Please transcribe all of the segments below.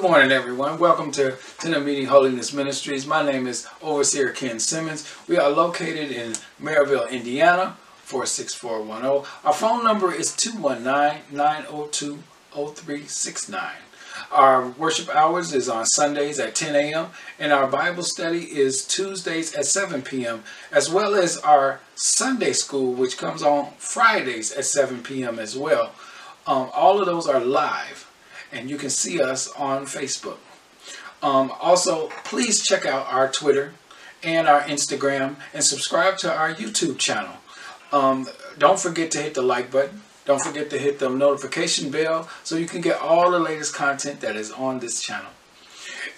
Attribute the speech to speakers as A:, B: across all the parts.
A: Good morning, everyone. Welcome to Tent of Meeting Holiness Ministries. My name is Overseer Ken Simmons. We are located in Merrillville, Indiana, 46410. Our phone number is 219-902-0369. Our worship hours is on Sundays at 10 a.m. and our Bible study is Tuesdays at 7 p.m. as well as our Sunday school which comes on Fridays at 7 p.m. as well. Um, all of those are live and you can see us on Facebook. Um, also, please check out our Twitter and our Instagram and subscribe to our YouTube channel. Um, don't forget to hit the like button. Don't forget to hit the notification bell so you can get all the latest content that is on this channel.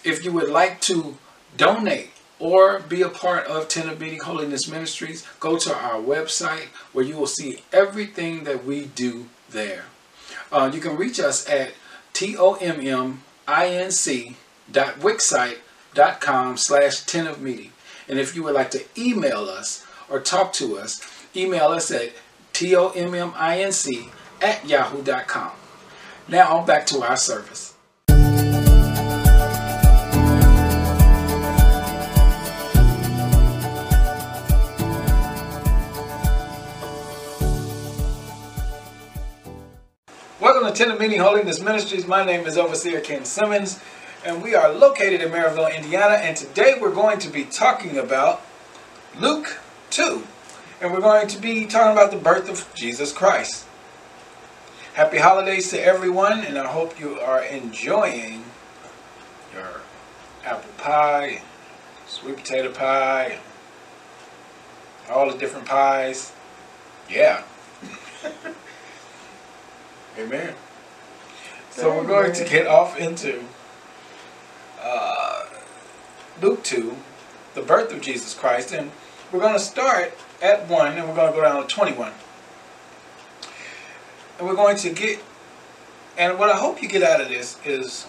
A: If you would like to donate or be a part of Meeting Holiness Ministries, go to our website where you will see everything that we do there. Uh, you can reach us at T-O-M-M-I-N-C dot wixsite dot com slash tent of meeting. And if you would like to email us or talk to us, email us at T-O-M-M-I-N-C at yahoo.com. Now on back to our service. Welcome to Tent of Meeting Holiness Ministries. My name is Overseer Ken Simmons, and we are located in Merrillville, Indiana. And today we're going to be talking about Luke 2. And we're going to be talking about the birth of Jesus Christ. Happy holidays to everyone, and I hope you are enjoying your apple pie, sweet potato pie, all the different pies. Yeah. Amen. So we're going to get off into uh, Luke 2, the birth of Jesus Christ, and we're going to start at 1 and we're going to go down to 21. And we're going to get, and what I hope you get out of this is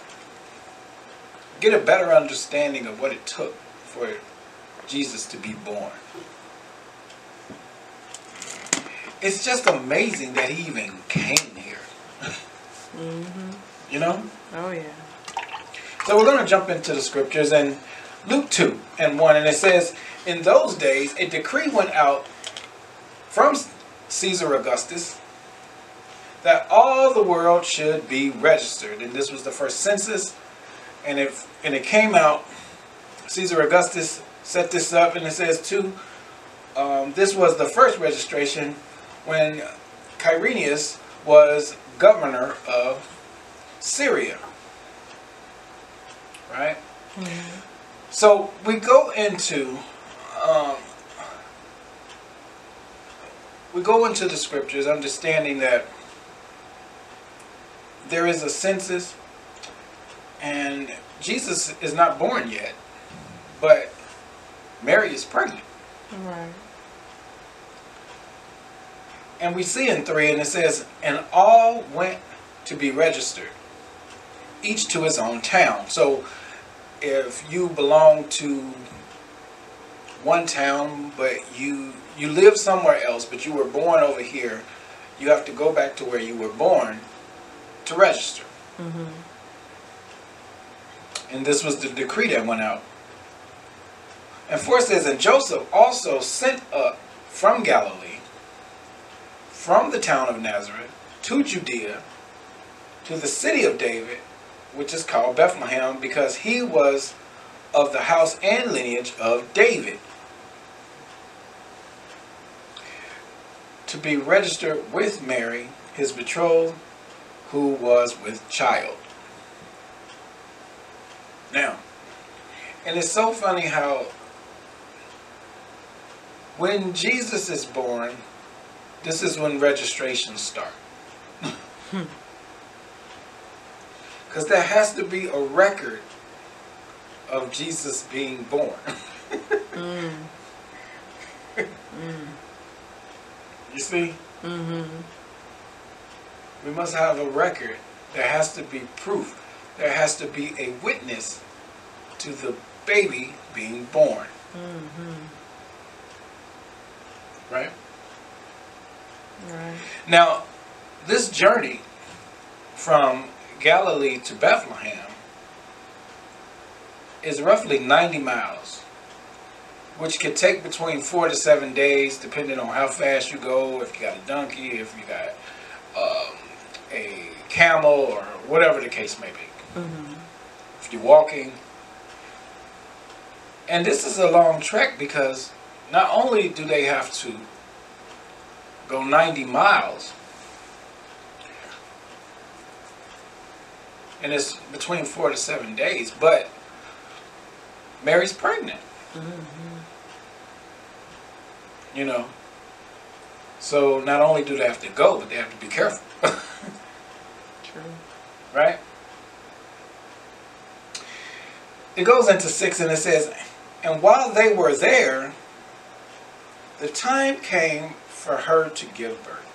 A: get a better understanding of what it took for Jesus to be born. It's just amazing that he even came.
B: Mm-hmm.
A: You know?
B: Oh, yeah.
A: So we're going to jump into the scriptures and Luke 2 and 1. And it says, In those days, a decree went out from Caesar Augustus that all the world should be registered. And this was the first census. And it, and it came out, Caesar Augustus set this up. And it says, too, um, this was the first registration when Quirinius was governor of Syria. Right?
B: Mm-hmm.
A: So we go into um, we go into the scriptures understanding that there is a census and Jesus is not born yet, but Mary is pregnant.
B: Right.
A: And we see in 3, and it says, And all went to be registered, each to his own town. So if you belong to one town, but you you live somewhere else, but you were born over here, you have to go back to where you were born to register.
B: Mm-hmm.
A: And this was the decree that went out. And 4 says, And Joseph also sent up from Galilee, from the town of Nazareth, to Judea, to the city of David, which is called Bethlehem, because he was of the house and lineage of David, to be registered with Mary, his betrothed, who was with child. Now, and it's so funny how when Jesus is born, this is when registrations start. Because there has to be a record of Jesus being born.
B: Mm. Mm.
A: You see?
B: Mm-hmm.
A: We must have a record. There has to be proof. There has to be a witness to the baby being born.
B: Mm-hmm.
A: Right?
B: Right.
A: Now, this journey from Galilee to Bethlehem is roughly 90 miles, which could take between four to seven days, depending on how fast you go. If you got a donkey, if you got um, a camel, or whatever the case may be.
B: Mhm.
A: If you're walking, and this is a long trek because not only do they have to go 90 miles, and it's between four to seven days, but Mary's pregnant,
B: Mhm.
A: you know. So not only do they have to go, but they have to be careful,
B: True.
A: right? It goes into six and it says, And while they were there, the time came for her to give birth.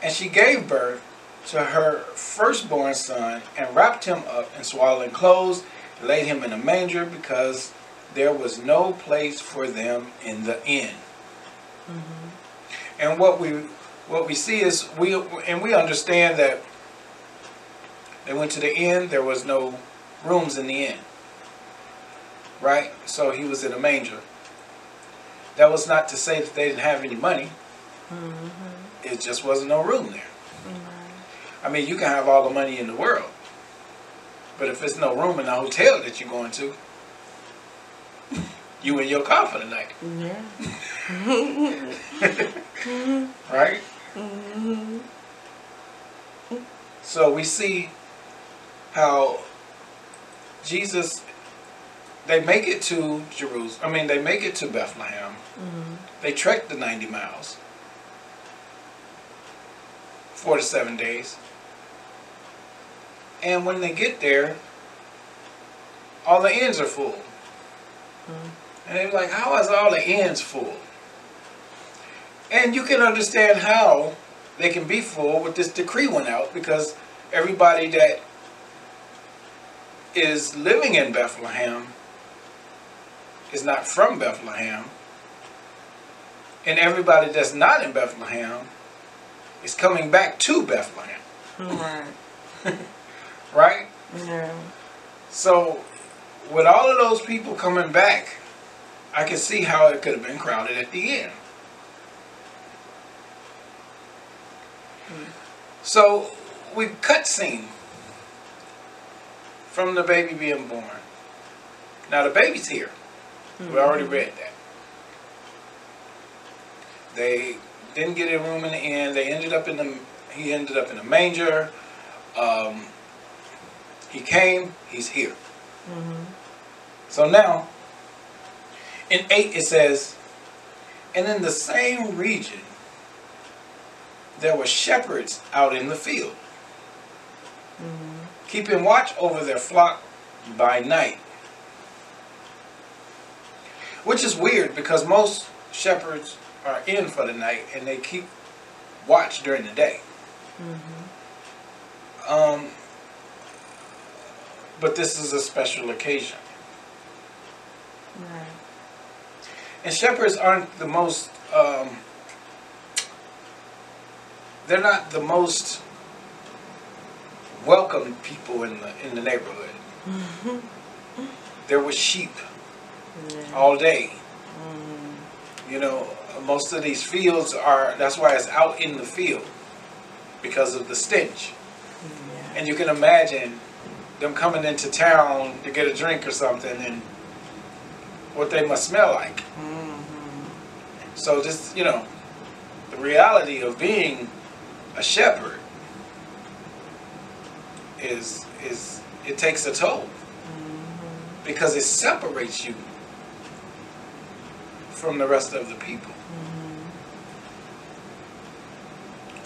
A: And she gave birth to her firstborn son and wrapped him up in swaddling clothes and laid him in a manger because there was no place for them in the inn.
B: Mhm.
A: And what we what we see is we and we understand that they went to the inn. There was no rooms in the inn, right? So he was in a manger. That was not to say that they didn't have any money.
B: Mhm.
A: It just wasn't no room there.
B: Right.
A: I mean, you can have all the money in the world, but if there's no room in the hotel that you're going to, you in your car for the night,
B: Yeah.
A: right?
B: Mhm.
A: So we see how Jesus, they make it to Jerusalem. I mean, they make it to Bethlehem.
B: Mhm.
A: They trek the 90 miles, four to seven days. And when they get there, all the inns are full.
B: Mhm.
A: And they're like, how is all the inns full? And you can understand how they can be full with this decree went out because everybody that is living in Bethlehem is not from Bethlehem. And everybody that's not in Bethlehem is coming back to Bethlehem,
B: Right.
A: right?
B: Yeah.
A: So, with all of those people coming back, I can see how it could have been crowded at the end. Hmm. So, we cut scene from the baby being born. Now, the baby's here. We already read that. They didn't get a room in the inn. They ended up in the. He ended up in a manger. Um, he came. He's here.
B: Mhm.
A: So now, in 8 it says, And in the same region, there were shepherds out in the field,
B: Mhm.
A: keeping watch over their flock by night. Which is weird because most shepherds are in for the night and they keep watch during the day.
B: Mhm.
A: Um, but this is a special occasion.
B: Right.
A: And shepherds aren't the most, um, they're not the most welcome people in the, in the neighborhood. There were sheep
B: Yeah.
A: all day.
B: Mhm.
A: You know, most of these fields are, that's why it's out in the field because of the stench.
B: Yeah.
A: And you can imagine them coming into town to get a drink or something and what they must smell like.
B: Mhm.
A: So just, you know, the reality of being a shepherd is is it takes a toll
B: Mhm.
A: because it separates you from the rest of the people.
B: Mhm.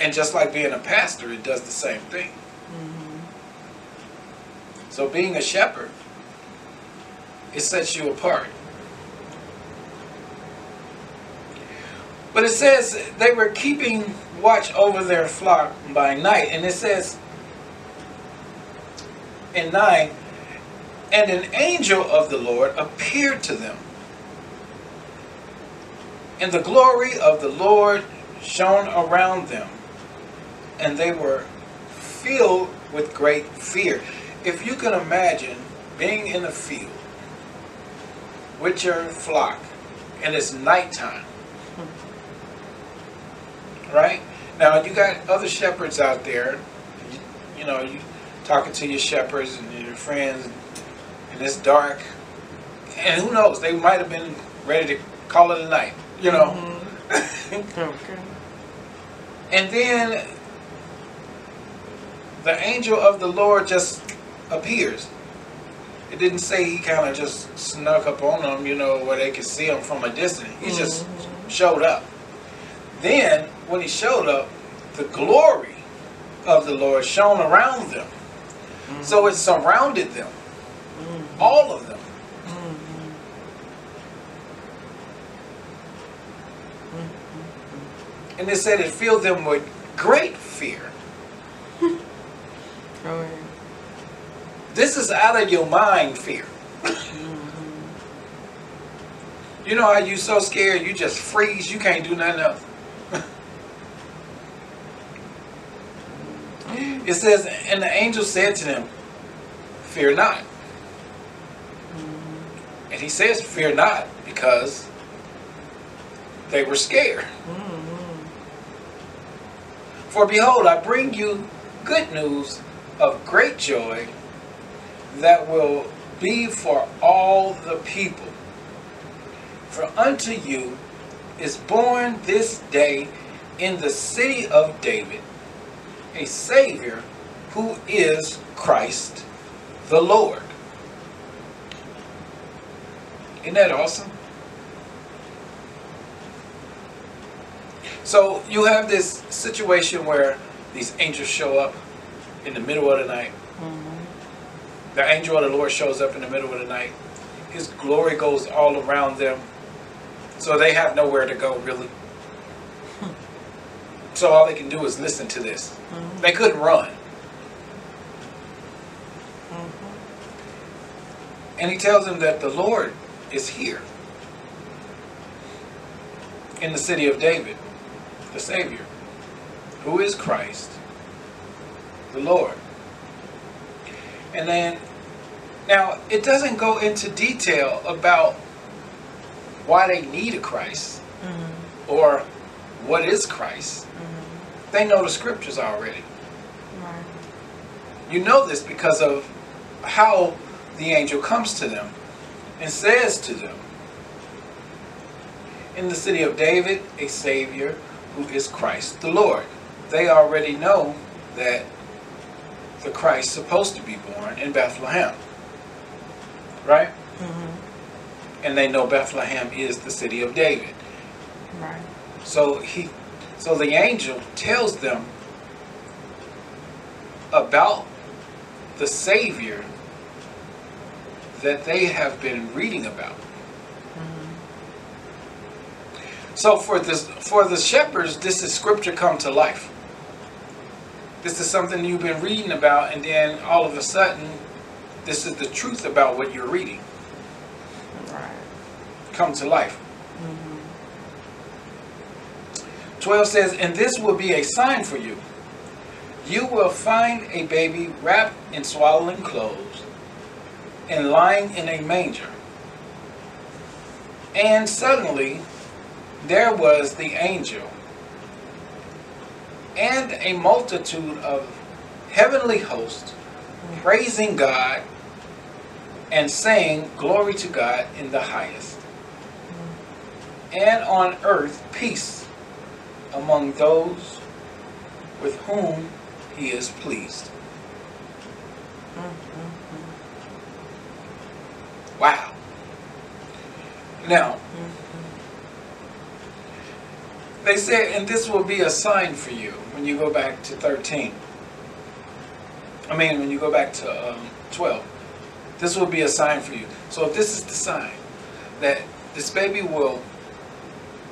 A: And just like being a pastor, it does the same thing.
B: Mhm.
A: So being a shepherd, it sets you apart. But it says they were keeping watch over their flock by night. And it says in 9, and an angel of the Lord appeared to them. And the glory of the Lord shone around them. And they were filled with great fear. if you can imagine being in a field with your flock and it's nighttime, right? Now you got other shepherds out there, you, you know, you talking to your shepherds and your friends, and it's dark, and who knows, they might have been ready to call it a night, you know.
B: Okay. Mm-hmm.
A: And then the angel of the Lord just appears. It didn't say he kind of just snuck up on them, you know, where they could see him from a distance. He just mm-hmm. showed up. Then, when he showed up, the glory of the Lord shone around them. So it surrounded them, mm-hmm. all of them. And it said it filled them with great fear.
B: Oh.
A: This is out of your mind fear. Mm-hmm. you know how you so scared you just freeze, you can't do nothing else. it says, and the angel said to them, Fear not. Mm-hmm. And he says, Fear not, because they were scared. Mm. For behold, I bring you good news of great joy that will be for all the people. For unto you is born this day in the city of David a Savior who is Christ the Lord. Isn't that awesome? So you have this situation where these angels show up in the middle of the night. Mm-hmm. The angel of the Lord shows up in the middle of the night. His glory goes all around them. So they have nowhere to go, really. So all they can do is listen to this. Mm-hmm. They couldn't run. Mm-hmm. And he tells them that the Lord is here in the city of David, the Savior, who is Christ, the Lord. And then, now, it doesn't go into detail about why they need a Christ mm-hmm. or what is Christ. Mm-hmm. They know the scriptures already.
B: Right.
A: You know this because of how the angel comes to them and says to them, In the city of David, a Savior who is Christ the Lord. They already know that the Christ is supposed to be born in Bethlehem. Right? Mm-hmm. And they know Bethlehem is the city of David.
B: Right.
A: So he so the angel tells them about the Savior that they have been reading about. So for this for the shepherds, this is scripture come to life. This is something you've been reading about, and then all of a sudden, this is the truth about what you're reading
B: Right.
A: come to life. Mm-hmm. 12 says, And this will be a sign for you. You will find a baby wrapped in swaddling clothes and lying in a manger. And suddenly there was the angel and a multitude of heavenly hosts praising God and saying, Glory to God in the highest and on earth peace among those with whom he is pleased. Wow. Now, they say, and this will be a sign for you when you go back to 13. I mean, when you go back to um, 12. This will be a sign for you. So if this is the sign that this baby will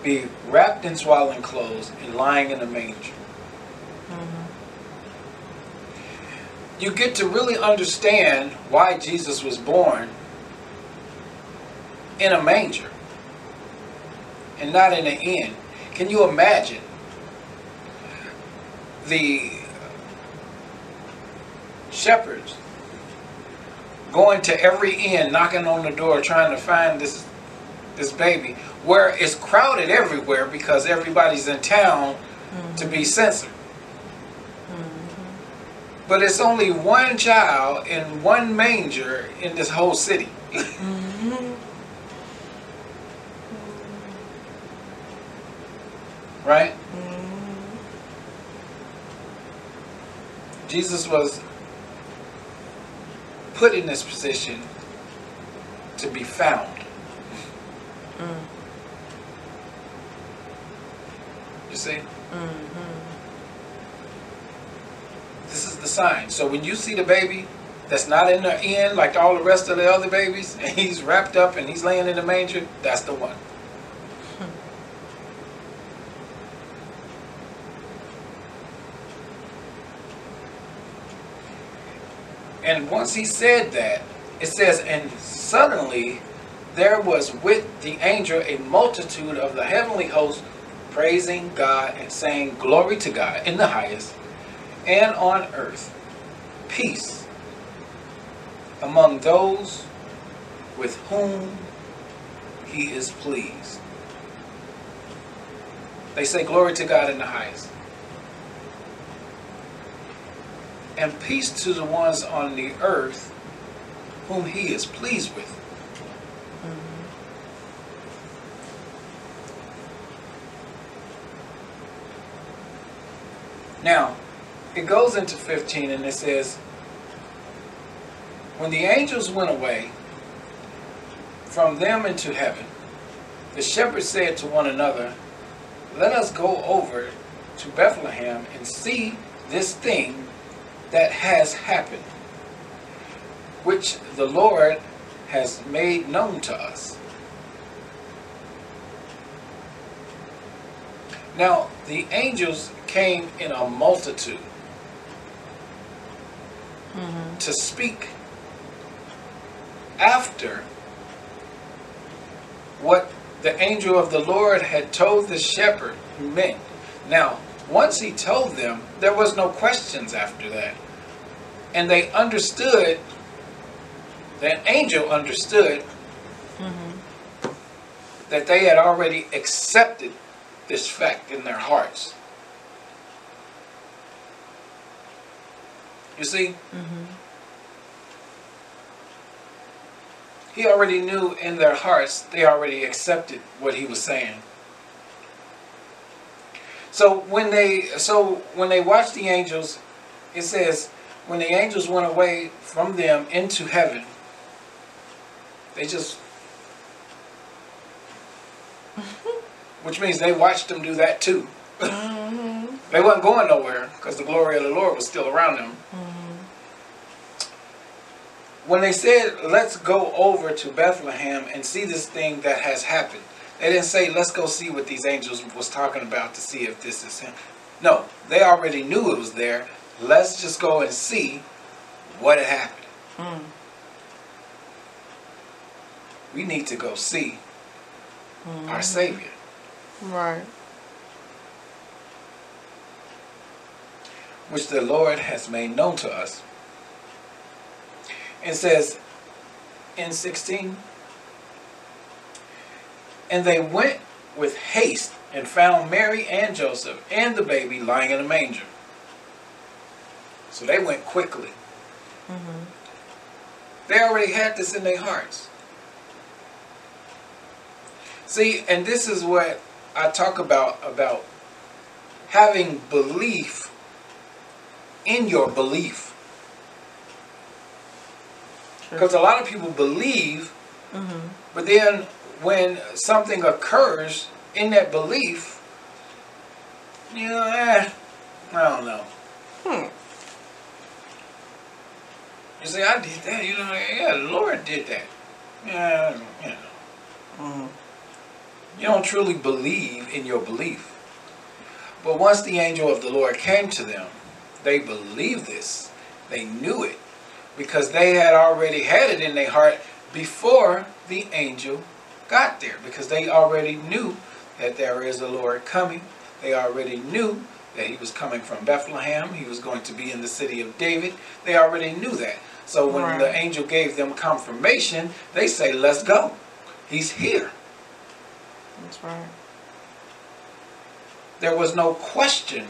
A: be wrapped in swaddling clothes and lying in a manger. You get to really understand why Jesus was born in a manger and not in an inn. Can you imagine the shepherds going to every end, knocking on the door, trying to find this this baby, where it's crowded everywhere because everybody's in town to be mm-hmm. censored. Mm-hmm. But it's only one child in one manger in this whole city. Mm-hmm. Right? Mm. Jesus was put in this position to be found. Mm. You see? Mm-hmm. This is the sign. So when you see the baby that's not in the inn like all the rest of the other babies, and he's wrapped up and he's laying in the manger, that's the one. Once he said that, it says, and suddenly there was with the angel a multitude of the heavenly host praising God and saying, Glory to God in the highest, and on earth peace among those with whom he is pleased. They say, Glory to God in the highest. And peace to the ones on the earth whom he is pleased with. Mm-hmm. Now, it goes into 15 and it says, When the angels went away from them into heaven, the shepherds said to one another, Let us go over to Bethlehem and see this thing that has happened, which the Lord has made known to us. Now, the angels came in a multitude mm-hmm. to speak after what the angel of the Lord had told the shepherd meant. Now, once he told them, there was no questions after that. And they understood, that angel understood that they had already accepted this fact in their hearts. You see? He already knew in their hearts, they already accepted what he was saying. So when they so when they watched the angels, it says when the angels went away from them into heaven, they just which means they watched them do that too. Mm-hmm. they wasn't going nowhere because the glory of the Lord was still around them. Mm-hmm. When they said, "Let's go over to Bethlehem and see this thing that has happened," they didn't say, "Let's go see what these angels was talking about to see if this is him." No, they already knew it was there. Let's just go and see what had happened. Hmm. We need to go see hmm. our Savior.
B: Right.
A: which the Lord has made known to us. It says in 16, and they went with haste and found Mary and Joseph and the baby lying in a manger. So they went quickly. Mm-hmm. They already had this in their hearts. See, and this is what I talk about about having belief in your belief. Because a lot of people believe, mm-hmm. but then when something occurs in that belief, you know, eh, I don't know.
B: Hmm.
A: You say, I did that, you know, yeah, the Lord did that. Yeah, you know.
B: Mhm.
A: You don't truly believe in your belief. But once the angel of the Lord came to them, they believed this. They knew it because they had already had it in their heart before the angel got there because they already knew that there is a Lord coming. They already knew that he was coming from Bethlehem. He was going to be in the city of David. They already knew that. So when
B: Right.
A: the angel gave them confirmation, they say, "Let's go. He's here."
B: That's right.
A: There was no question.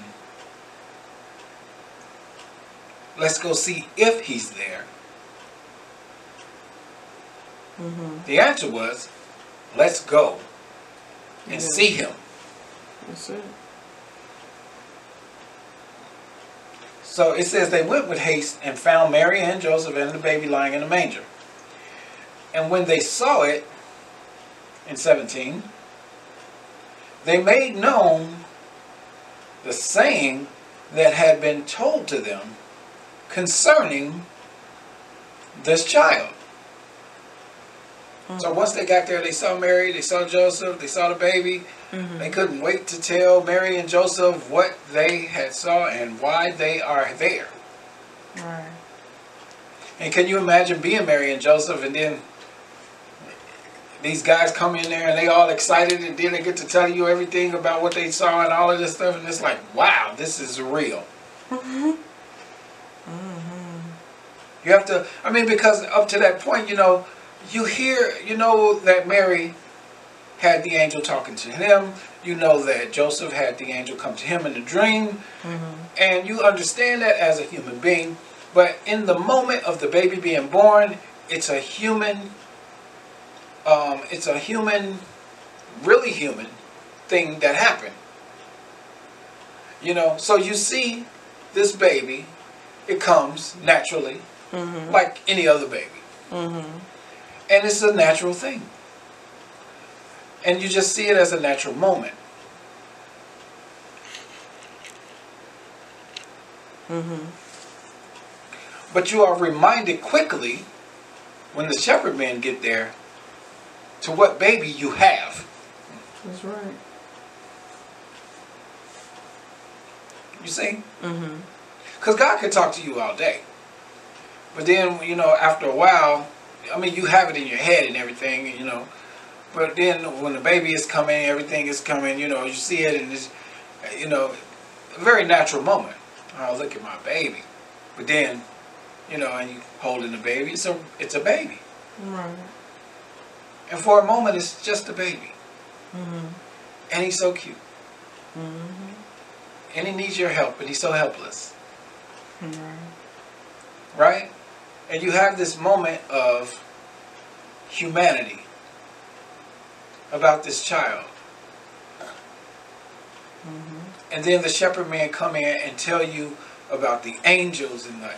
A: Let's go see if he's there.
B: Mm-hmm.
A: The answer was, let's go and
B: Yeah.
A: see him.
B: That's it.
A: So it says they went with haste and found Mary and Joseph and the baby lying in a manger. And when they saw it, in 17, they made known the saying that had been told to them concerning this child. So once they got there, they saw Mary, they saw Joseph, they saw the baby.
B: Mm-hmm.
A: They couldn't wait to tell Mary and Joseph what they had saw and why they are there.
B: Right.
A: And can you imagine being Mary and Joseph and then these guys come in there and they all excited and then they get to tell you everything about what they saw and all of this stuff and it's like, wow, this is real.
B: Mm-hmm.
A: You have to, I mean, because up to that point, you know, you hear, you know that Mary had the angel talking to him. You know that Joseph had the angel come to him in a dream.
B: Mm-hmm.
A: And you understand that as a human being. But in the moment of the baby being born, it's a human, um, it's a human, really human thing that happened. You know, so you see this baby, it comes naturally,
B: Mm-hmm.
A: like any other baby.
B: Mm-hmm.
A: And it's a natural thing. And you just see it as a natural moment.
B: Mm-hmm.
A: But you are reminded quickly when the shepherd men get there to what baby you have.
B: That's right.
A: You see?
B: Mm-hmm.
A: Because God could talk to you all day. But then, you know, after a while, I mean, you have it in your head and everything, you know. But then when the baby is coming, everything is coming, you know, you see it and it's, you know, a very natural moment. Oh, look at my baby. But then, you know, and you holding the baby, it's a, it's a baby.
B: Right.
A: And for a moment, it's just a baby.
B: Mm-hmm.
A: And he's so cute.
B: Mm-hmm.
A: And he needs your help, and he's so helpless.
B: Right.
A: right? And you have this moment of humanity about this child.
B: Mm-hmm.
A: And then the shepherd man come in and tell you about the angels and the,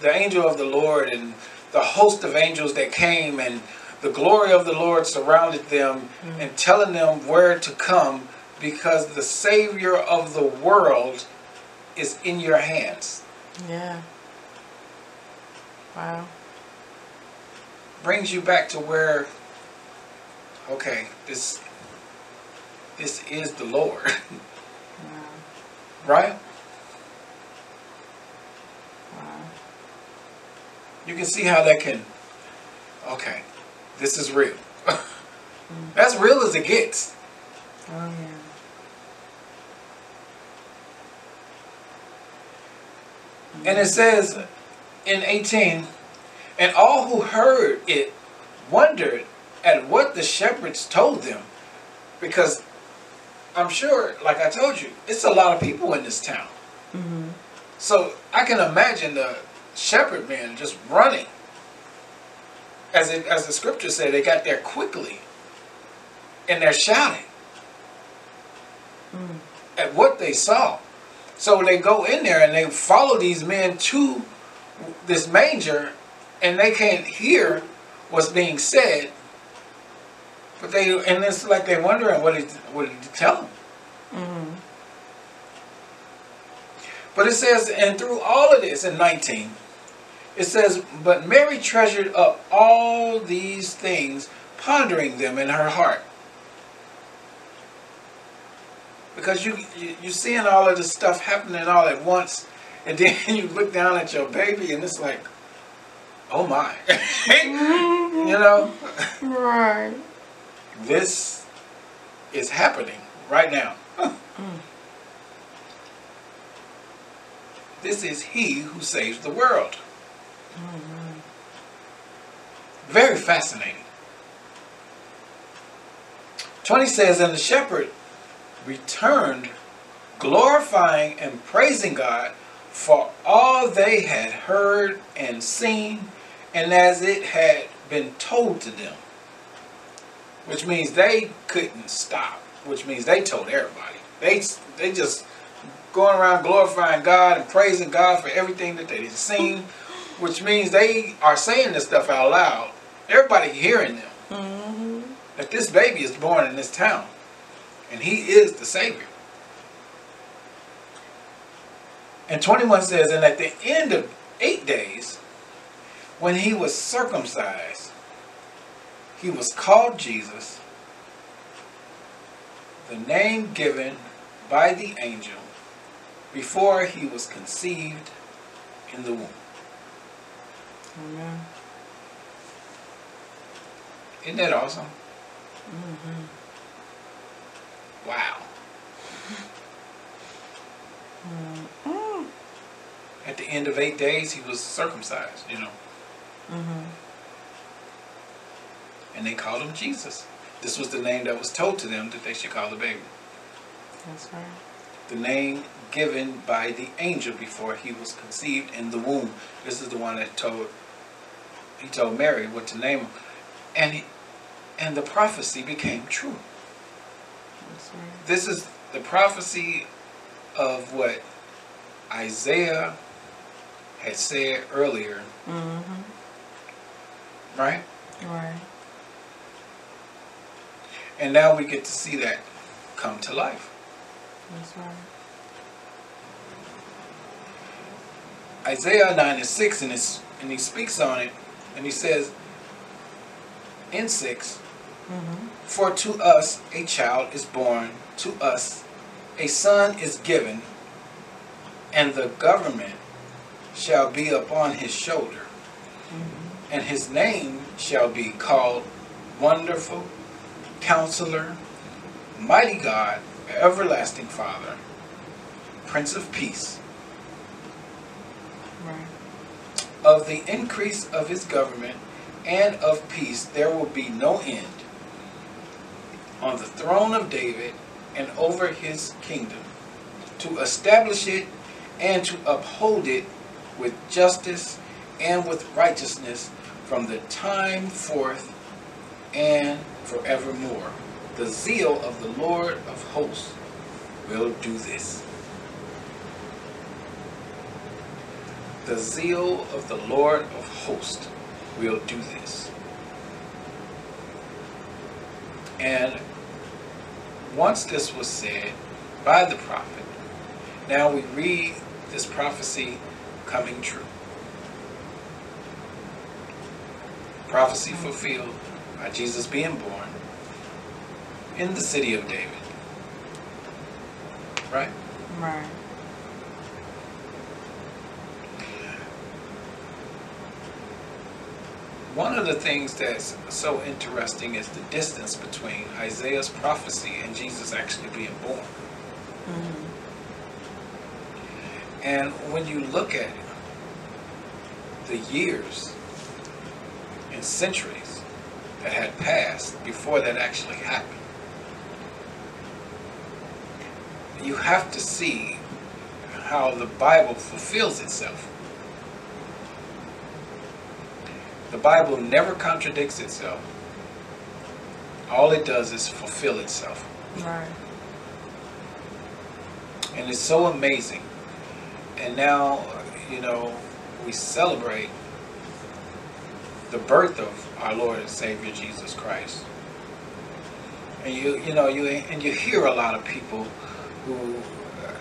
A: the angel of the Lord and the host of angels that came and the glory of the Lord surrounded them and telling them where to come because the Savior of the world is in your hands.
B: Yeah. Wow.
A: brings you back to where okay this this is the lord
B: Wow.
A: right
B: Wow.
A: you can see how that can okay this is real mm. that's real as it gets
B: Oh yeah.
A: and it mm. says in 18 and all who heard it wondered at what the shepherds told them because i'm sure like i told you it's a lot of people in this town
B: Mm-hmm.
A: So I can imagine the shepherd men just running. As it, as the scripture said, they got there quickly, and they're shouting
B: Mm.
A: at what they saw. So they go in there and they follow these men to this manger, and they can't hear what's being said. But they and it's like they're wondering what did what did he tell them.
B: Mm-hmm.
A: But it says, and through all of this in 19, it says, but Mary treasured up all these things, pondering them in her heart. Because you, you you're seeing all of this stuff happening all at once, and then you look down at your baby, and it's like, oh my, you know,
B: Right.
A: this is happening right now. This is He who saves the world. Very fascinating. 20 says, And the shepherd returned, glorifying and praising God for all they had heard and seen, and as it had been told to them. Which means they couldn't stop. Which means they told everybody. They they just going around glorifying God and praising God for everything that they've seen. Which means they are saying this stuff out loud. Everybody hearing them.
B: Mm-hmm.
A: That this baby is born in this town. And he is the Savior. And 21 says, And at the end of eight days, when he was circumcised, he was called Jesus, the name given by the angel before he was conceived in the womb.
B: Amen.
A: Isn't that awesome?
B: Mm-hmm.
A: Wow.
B: Mm-hmm.
A: At the end of eight days, he was circumcised, you know.
B: Mm-hmm.
A: And they called him Jesus. This was the name that was told to them that they should call the baby.
B: That's right.
A: The name given by the angel before he was conceived in the womb. This is the one that told he told Mary what to name him. And he, and the prophecy became true.
B: That's right.
A: This is the prophecy of what Isaiah had said earlier,
B: Mm-hmm.
A: right?
B: Right.
A: And now we get to see that come to life.
B: That's right.
A: Isaiah 9 and 6, and, it's, and he speaks on it, and he says, in 6,
B: Mm-hmm.
A: For to us a child is born, to us a son is given, and the government shall be upon his shoulder,
B: Mm-hmm.
A: and his name shall be called Wonderful, Counselor, Mighty God, Everlasting Father, Prince of Peace.
B: Right.
A: Of the increase of his government and of peace there will be no end on the throne of David and over his kingdom, to establish it and to uphold it with justice and with righteousness from the time forth and forevermore. The zeal of the Lord of hosts will do this. The zeal of the Lord of hosts will do this. And once this was said by the prophet, now we read this prophecy coming true. Prophecy fulfilled by Jesus being born in the city of David. Right?
B: Right.
A: One of the things that's so interesting is the distance between Isaiah's prophecy and Jesus actually being born.
B: Mm-hmm.
A: And when you look at the years and centuries that had passed before that actually happened, you have to see how the Bible fulfills itself. The Bible never contradicts itself. All it does is fulfill itself.
B: Right.
A: And it's so amazing. And now, you know, we celebrate the birth of our Lord and Savior Jesus Christ. And you, you know, you and you hear a lot of people who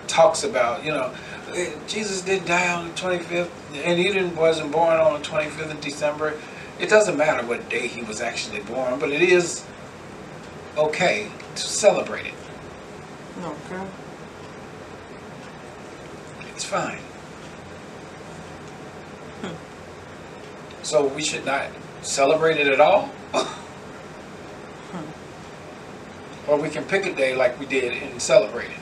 A: talks about, you know, eh, Jesus didn't die on the 25th, and he didn't wasn't born on the 25th of December. It doesn't matter what day he was actually born, but it is okay to celebrate it.
B: Okay
A: fine. Hmm. So we should not celebrate it at all? hmm. Or we can pick a day like we did and celebrate it.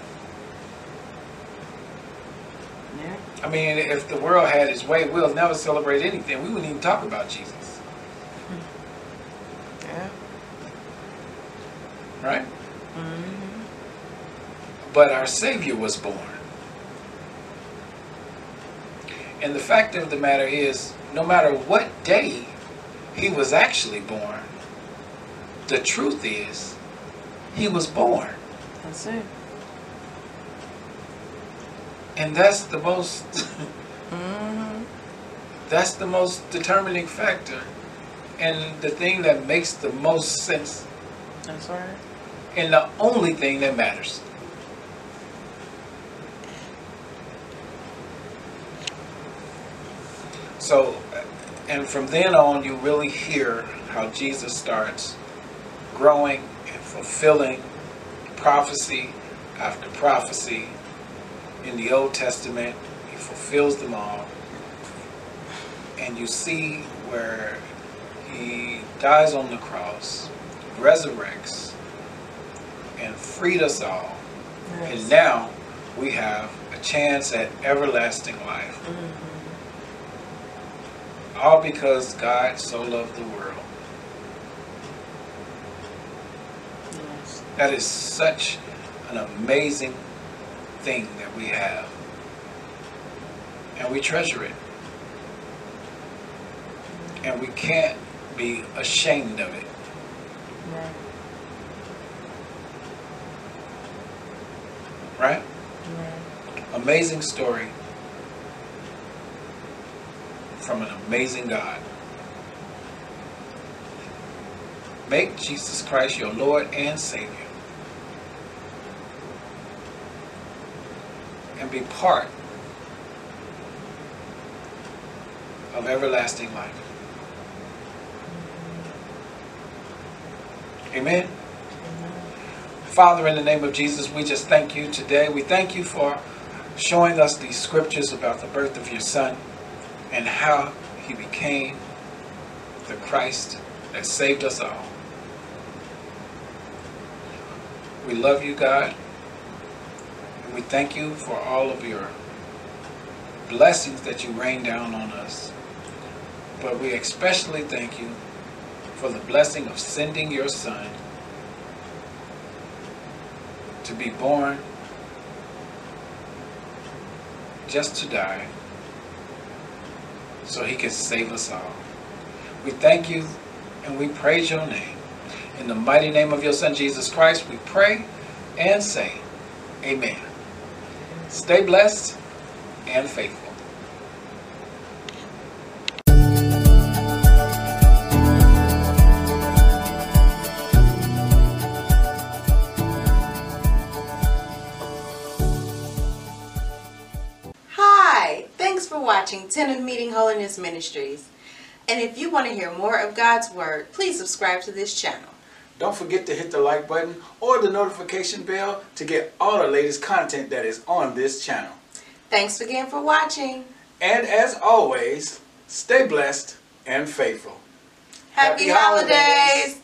B: Yeah.
A: I mean, if the world had its way, we'll never celebrate anything. We wouldn't even talk about Jesus. Hmm. Yeah. Right? Mm-hmm. But our Savior was born. And the fact of the matter is, no matter what day he was actually born, the truth is, he was born.
B: That's it.
A: And that's the most
B: Mm-hmm.
A: that's the most determining factor and the thing that makes the most sense
B: That's right.
A: and the only thing that matters. So, and from then on, you really hear how Jesus starts growing and fulfilling prophecy after prophecy in the Old Testament. He fulfills them all. And you see where he dies on the cross, resurrects, and freed us all. And now we have a chance at everlasting life.
B: Mm-hmm.
A: All because God so loved the world.
B: Yes.
A: That is such an amazing thing that we have. And we treasure it. And we can't be ashamed of it.
B: Right.
A: Right?
B: Right.
A: Amazing story from an amazing God. Make Jesus Christ your Lord and Savior. And be part of everlasting life. Amen. Father, in the name of Jesus, we just thank you today. We thank you for showing us these scriptures about the birth of your Son and how he became the Christ that saved us all. We love you, God, and we thank you for all of your blessings that you rain down on us. But we especially thank you for the blessing of sending your Son to be born just to die so he can save us all. We thank you and we praise your name. In the mighty name of your son Jesus Christ, we pray and say, Amen. Stay blessed and faithful.
C: Of Meeting Holiness Ministries. And if you want to hear more of God's Word, please subscribe to this channel.
A: Don't forget to hit the like button or the notification bell to get all the latest content that is on this channel.
C: Thanks again for watching.
A: And as always, stay blessed and faithful.
C: Happy,
A: Happy holidays.
C: holidays.